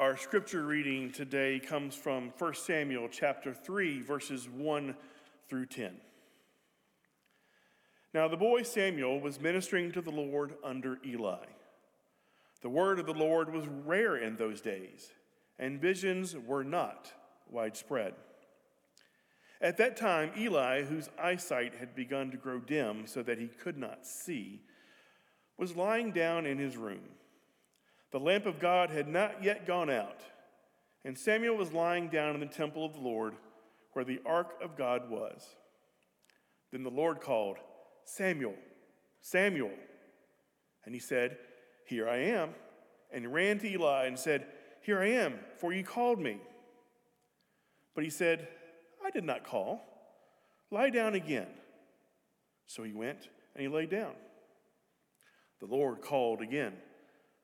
Our scripture reading today comes from 1 Samuel chapter 3, verses 1 through 10. Now the boy Samuel was ministering to the Lord under Eli. The word of the Lord was rare in those days, and visions were not widespread. At that time, Eli, whose eyesight had begun to grow dim so that he could not see, was lying down in his room. The lamp of God had not yet gone out, and Samuel was lying down in the temple of the Lord where the ark of God was. Then the Lord called, Samuel, Samuel. And he said, Here I am. And ran to Eli and said, Here I am, for you called me. But he said, I did not call. Lie down again. So he went and he lay down. The Lord called again,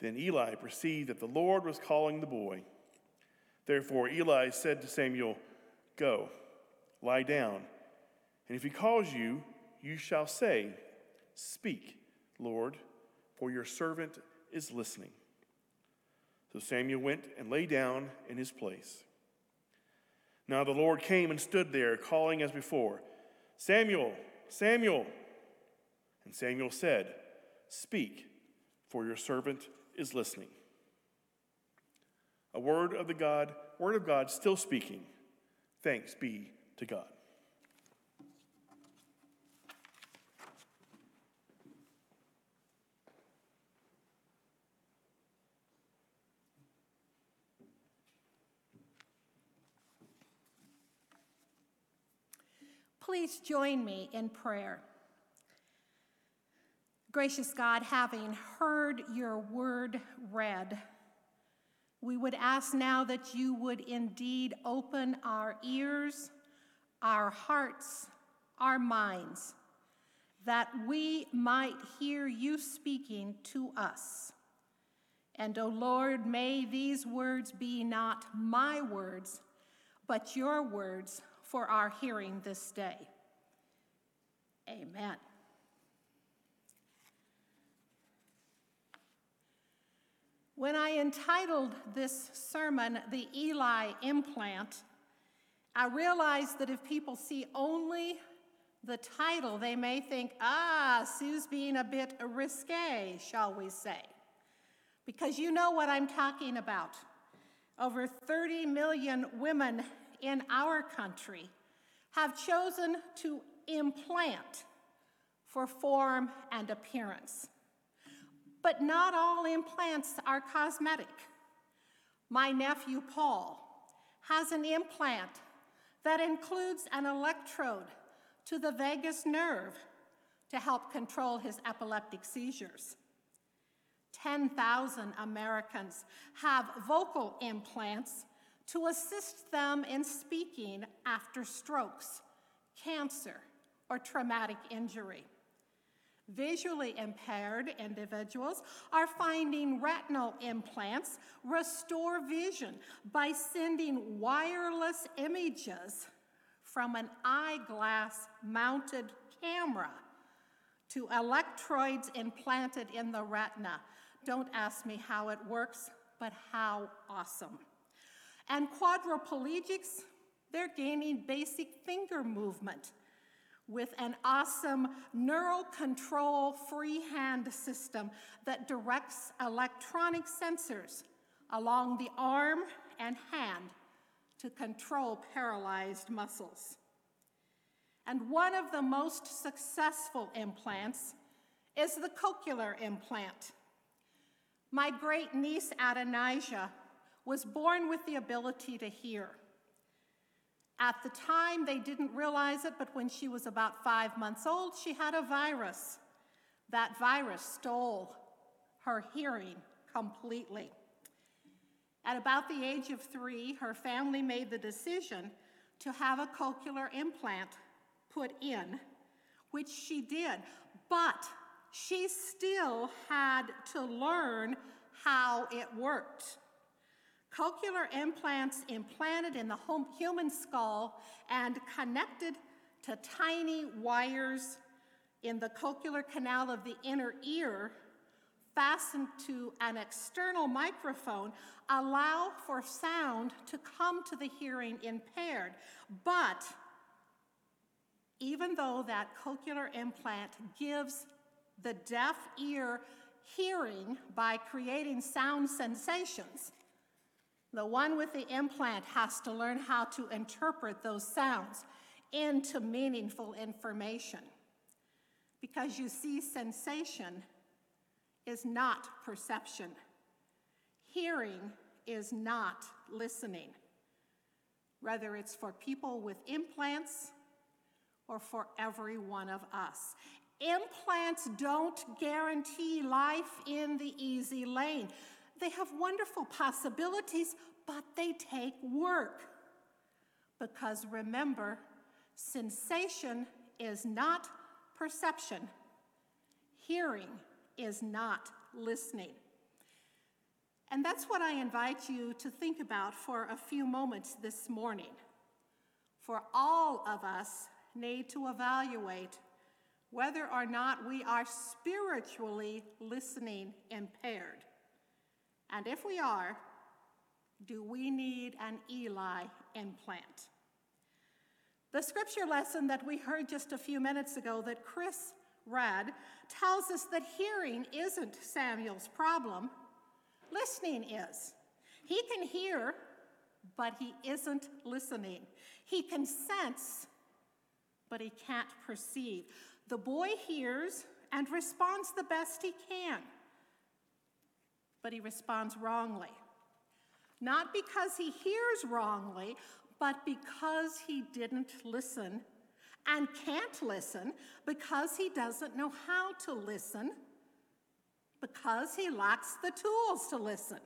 Then Eli perceived that the Lord was calling the boy. Therefore Eli said to Samuel, Go, lie down, and if he calls you, you shall say, Speak, Lord, for your servant is listening. So Samuel went and lay down in his place. Now the Lord came and stood there, calling as before, Samuel, Samuel. And Samuel said, Speak, for your servant is listening. A word of the God, word of God still speaking. Thanks be to God. Please join me in prayer. Gracious God, having heard your word read, we would ask now that you would indeed open our ears, our hearts, our minds, that we might hear you speaking to us. And, O oh Lord, may these words be not my words, but your words for our hearing this day. Amen. When I entitled this sermon, The Eli Implant, I realized that if people see only the title, they may think, ah, Sue's being a bit risque, shall we say. Because you know what I'm talking about. Over 30 million women in our country have chosen to implant for form and appearance. But not all implants are cosmetic. My nephew Paul has an implant that includes an electrode to the vagus nerve to help control his epileptic seizures. 10,000 Americans have vocal implants to assist them in speaking after strokes, cancer, or traumatic injury. Visually impaired individuals are finding retinal implants restore vision by sending wireless images from an eyeglass mounted camera to electrodes implanted in the retina. Don't ask me how it works, but how awesome. And quadriplegics, they're gaining basic finger movement with an awesome neural control freehand system that directs electronic sensors along the arm and hand to control paralyzed muscles. And one of the most successful implants is the cochlear implant. My great niece Adonijah was born with the ability to hear. At the time, they didn't realize it, but when she was about five months old, she had a virus. That virus stole her hearing completely. At about the age of three, her family made the decision to have a cochlear implant put in, which she did. But she still had to learn how it worked. Cochlear implants implanted in the hum- human skull and connected to tiny wires in the cochlear canal of the inner ear, fastened to an external microphone, allow for sound to come to the hearing impaired. But even though that cochlear implant gives the deaf ear hearing by creating sound sensations, the one with the implant has to learn how to interpret those sounds into meaningful information. Because you see, sensation is not perception, hearing is not listening, whether it's for people with implants or for every one of us. Implants don't guarantee life in the easy lane. They have wonderful possibilities, but they take work. Because remember, sensation is not perception, hearing is not listening. And that's what I invite you to think about for a few moments this morning. For all of us need to evaluate whether or not we are spiritually listening impaired. And if we are, do we need an Eli implant? The scripture lesson that we heard just a few minutes ago that Chris read tells us that hearing isn't Samuel's problem, listening is. He can hear, but he isn't listening. He can sense, but he can't perceive. The boy hears and responds the best he can, but he responds wrongly. Not because he hears wrongly, but because he didn't listen and can't listen because he doesn't know how to listen, because he lacks the tools to listen.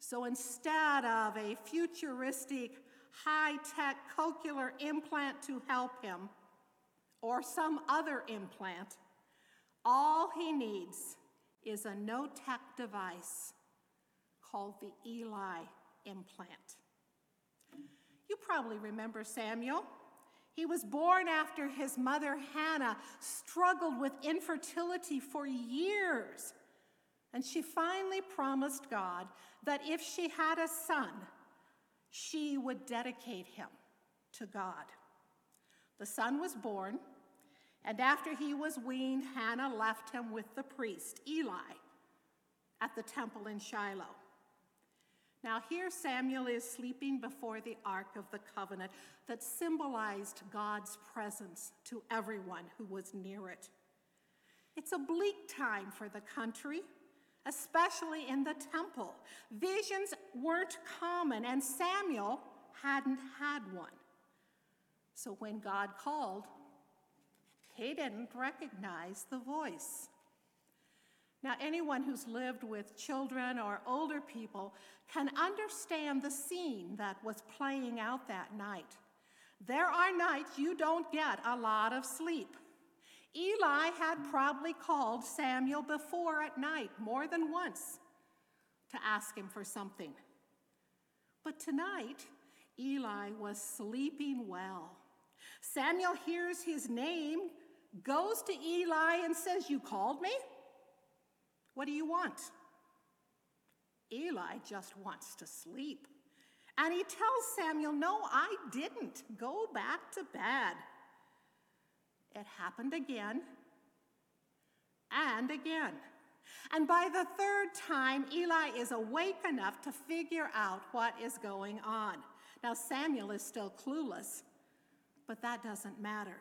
So instead of a futuristic, high tech cochlear implant to help him, or some other implant, all he needs is a no tech device called the Eli implant. You probably remember Samuel. He was born after his mother Hannah struggled with infertility for years. And she finally promised God that if she had a son, she would dedicate him to God. The son was born, and after he was weaned, Hannah left him with the priest, Eli, at the temple in Shiloh. Now, here Samuel is sleeping before the Ark of the Covenant that symbolized God's presence to everyone who was near it. It's a bleak time for the country, especially in the temple. Visions weren't common, and Samuel hadn't had one. So when God called, he didn't recognize the voice. Now, anyone who's lived with children or older people can understand the scene that was playing out that night. There are nights you don't get a lot of sleep. Eli had probably called Samuel before at night more than once to ask him for something. But tonight, Eli was sleeping well. Samuel hears his name, goes to Eli, and says, You called me? What do you want? Eli just wants to sleep. And he tells Samuel, No, I didn't. Go back to bed. It happened again and again. And by the third time, Eli is awake enough to figure out what is going on. Now, Samuel is still clueless, but that doesn't matter.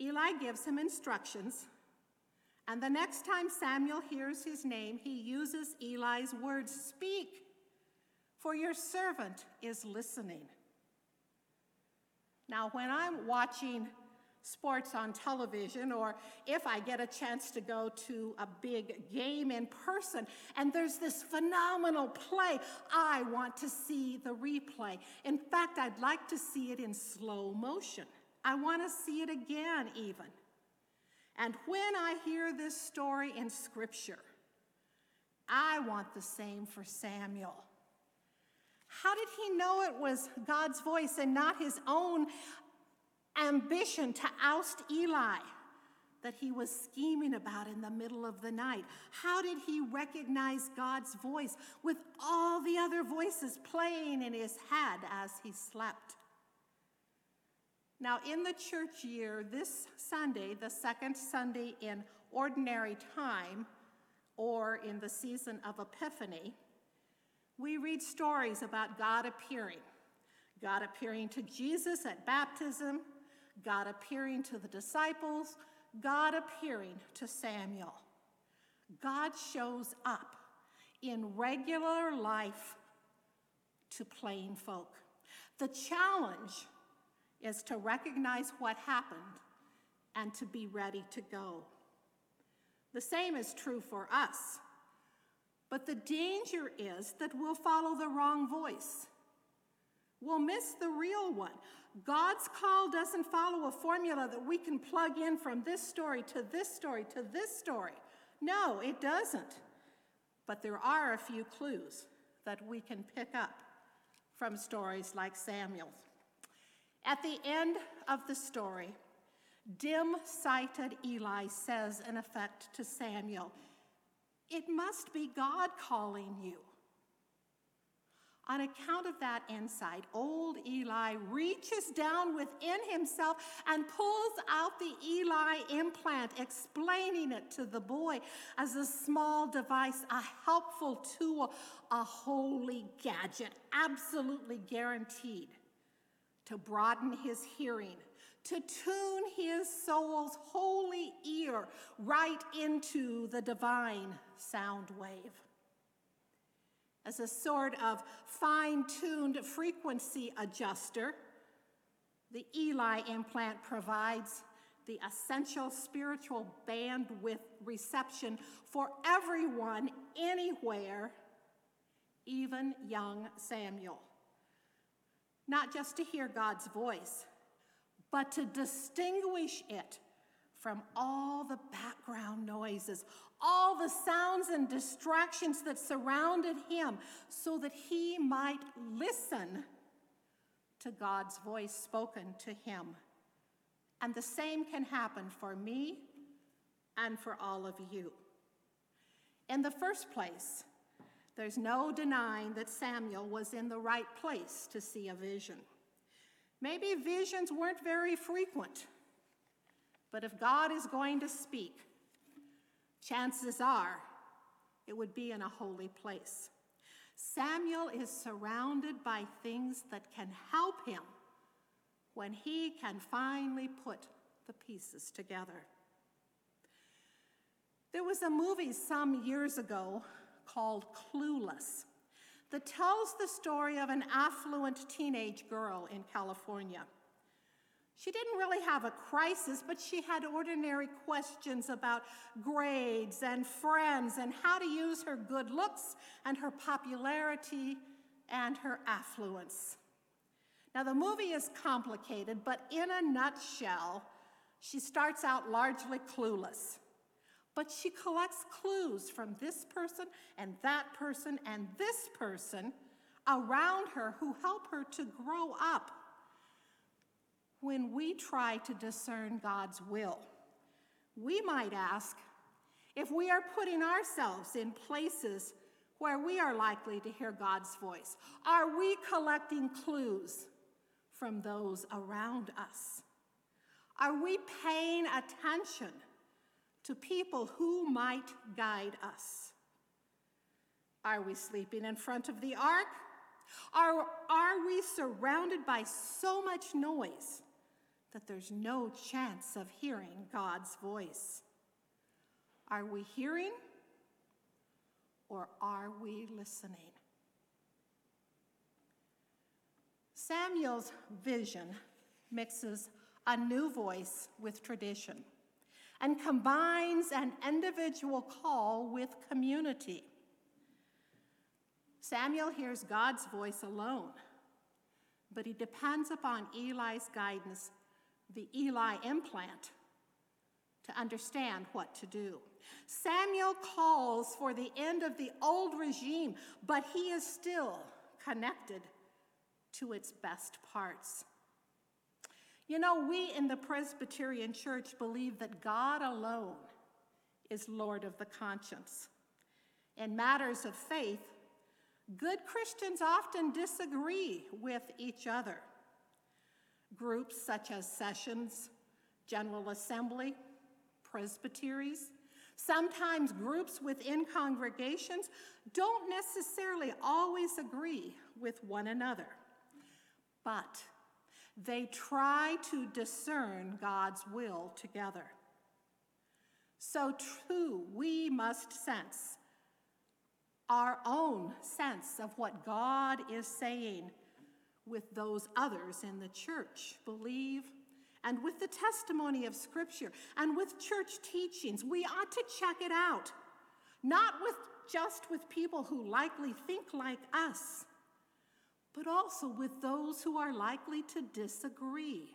Eli gives him instructions and the next time Samuel hears his name, he uses Eli's words Speak, for your servant is listening. Now, when I'm watching sports on television or if I get a chance to go to a big game in person and there's this phenomenal play, I want to see the replay. In fact, I'd like to see it in slow motion. I want to see it again, even. And when I hear this story in Scripture, I want the same for Samuel. How did he know it was God's voice and not his own ambition to oust Eli that he was scheming about in the middle of the night? How did he recognize God's voice with all the other voices playing in his head as he slept? Now, in the church year, this Sunday, the second Sunday in ordinary time, or in the season of Epiphany, we read stories about God appearing. God appearing to Jesus at baptism, God appearing to the disciples, God appearing to Samuel. God shows up in regular life to plain folk. The challenge is to recognize what happened and to be ready to go. The same is true for us. But the danger is that we'll follow the wrong voice. We'll miss the real one. God's call doesn't follow a formula that we can plug in from this story to this story to this story. No, it doesn't. But there are a few clues that we can pick up from stories like Samuel's. At the end of the story, dim sighted Eli says, in effect, to Samuel, It must be God calling you. On account of that insight, old Eli reaches down within himself and pulls out the Eli implant, explaining it to the boy as a small device, a helpful tool, a holy gadget, absolutely guaranteed to broaden his hearing, to tune his soul's holy ear right into the divine sound wave. As a sort of fine tuned frequency adjuster, the Eli implant provides the essential spiritual bandwidth reception for everyone, anywhere, even young Samuel not just to hear God's voice, but to distinguish it from all the background noises, all the sounds and distractions that surrounded him, so that he might listen to God's voice spoken to him. And the same can happen for me and for all of you. In the first place, there's no denying that Samuel was in the right place to see a vision. Maybe visions weren't very frequent, but if God is going to speak, chances are it would be in a holy place. Samuel is surrounded by things that can help him when he can finally put the pieces together. There was a movie some years ago called Clueless that tells the story of an affluent teenage girl in California. She didn't really have a crisis, but she had ordinary questions about grades and friends and how to use her good looks and her popularity and her affluence. Now, the movie is complicated, but in a nutshell, she starts out largely clueless. But she collects clues from this person and that person and this person around her who help her to grow up. When we try to discern God's will, we might ask if we are putting ourselves in places where we are likely to hear God's voice. Are we collecting clues from those around us? Are we paying attention to people who might guide us. Are we sleeping in front of the ark? Are, are we surrounded by so much noise that there's no chance of hearing God's voice? Are we hearing or are we listening? Samuel's vision mixes a new voice with tradition and combines an individual call with community. Samuel hears God's voice alone, but he depends upon Eli's guidance, the Eli implant, to understand what to do. Samuel calls for the end of the old regime, but he is still connected to its best parts. You know, we in the Presbyterian Church believe that God alone is Lord of the conscience. In matters of faith, good Christians often disagree with each other. Groups such as sessions, General Assembly, presbyteries, sometimes groups within congregations don't necessarily always agree with one another, but they try to discern God's will together. So, too, we must sense our own sense of what God is saying with those others in the church believe and with the testimony of Scripture and with church teachings. We ought to check it out, not with just with people who likely think like us, but also with those who are likely to disagree.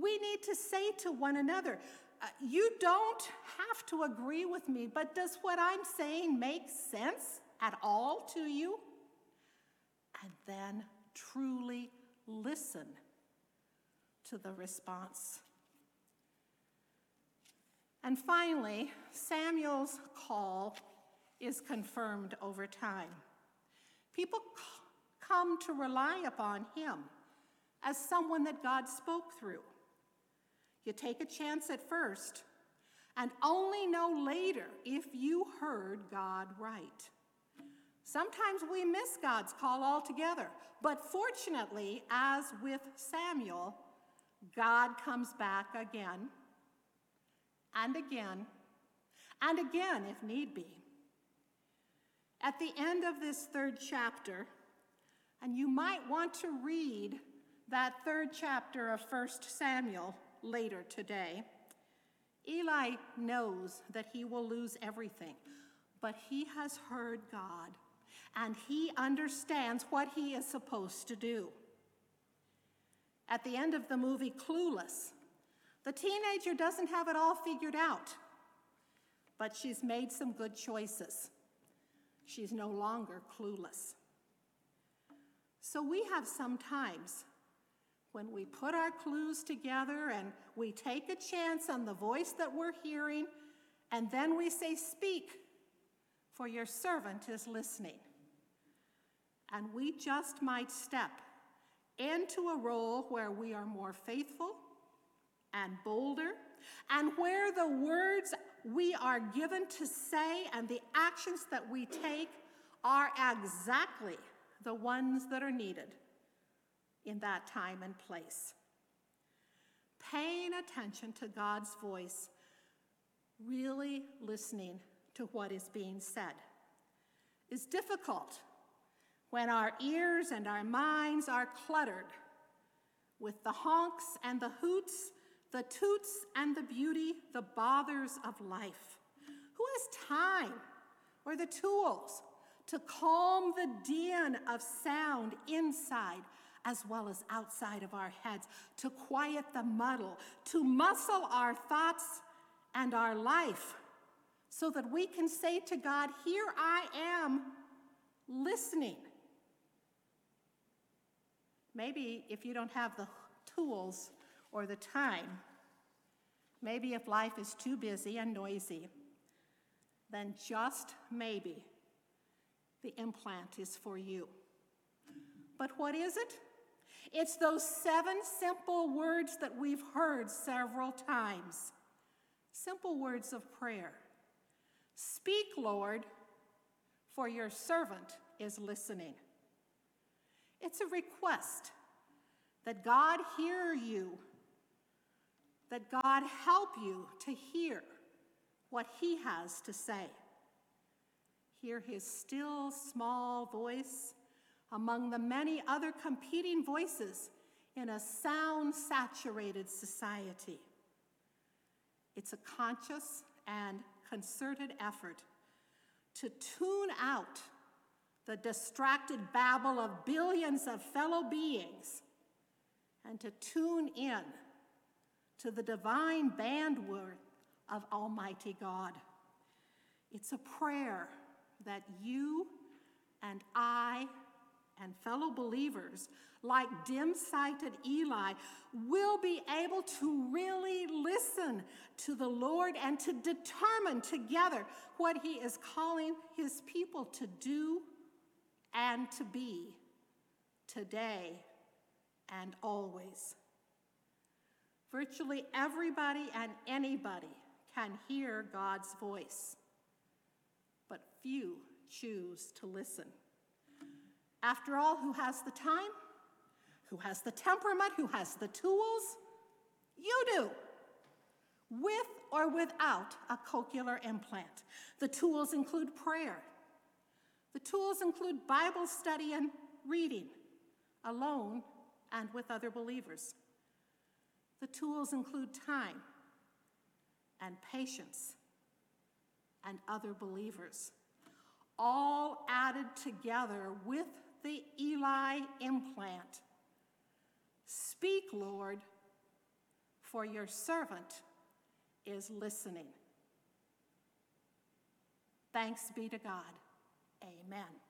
We need to say to one another, uh, You don't have to agree with me, but does what I'm saying make sense at all to you? And then truly listen to the response. And finally, Samuel's call is confirmed over time. People come to rely upon him as someone that God spoke through. You take a chance at first and only know later if you heard God right. Sometimes we miss God's call altogether, but fortunately, as with Samuel, God comes back again and again and again if need be. At the end of this third chapter, and you might want to read that third chapter of 1 Samuel later today, Eli knows that he will lose everything, but he has heard God and he understands what he is supposed to do. At the end of the movie Clueless, the teenager doesn't have it all figured out, but she's made some good choices. She's no longer clueless. So we have sometimes when we put our clues together and we take a chance on the voice that we're hearing, and then we say, Speak, for your servant is listening. And we just might step into a role where we are more faithful and bolder, and where the words we are given to say and the actions that we take are exactly the ones that are needed in that time and place. Paying attention to God's voice, really listening to what is being said, is difficult when our ears and our minds are cluttered with the honks and the hoots, the toots and the beauty, the bothers of life. Who has time or the tools to calm the din of sound inside as well as outside of our heads, to quiet the muddle, to muscle our thoughts and our life so that we can say to God, Here I am listening. Maybe if you don't have the tools or the time, maybe if life is too busy and noisy, then just maybe the implant is for you. But what is it? It's those seven simple words that we've heard several times. Simple words of prayer. Speak, Lord, for your servant is listening. It's a request that God hear you, that God help you to hear what He has to say. Hear His still small voice among the many other competing voices in a sound, saturated society. It's a conscious and concerted effort to tune out the distracted babble of billions of fellow beings and to tune in to the divine bandwidth of Almighty God. It's a prayer that you and I and fellow believers, like dim sighted Eli, will be able to really listen to the Lord and to determine together what He is calling His people to do and to be today and always. Virtually everybody and anybody can hear God's voice, few choose to listen. After all, who has the time? Who has the temperament? Who has the tools? You do. With or without a cochlear implant. The tools include prayer. The tools include Bible study and reading, alone and with other believers. The tools include time and patience and other believers, all added together with the Eli implant. Speak, Lord, for your servant is listening. Thanks be to God. Amen.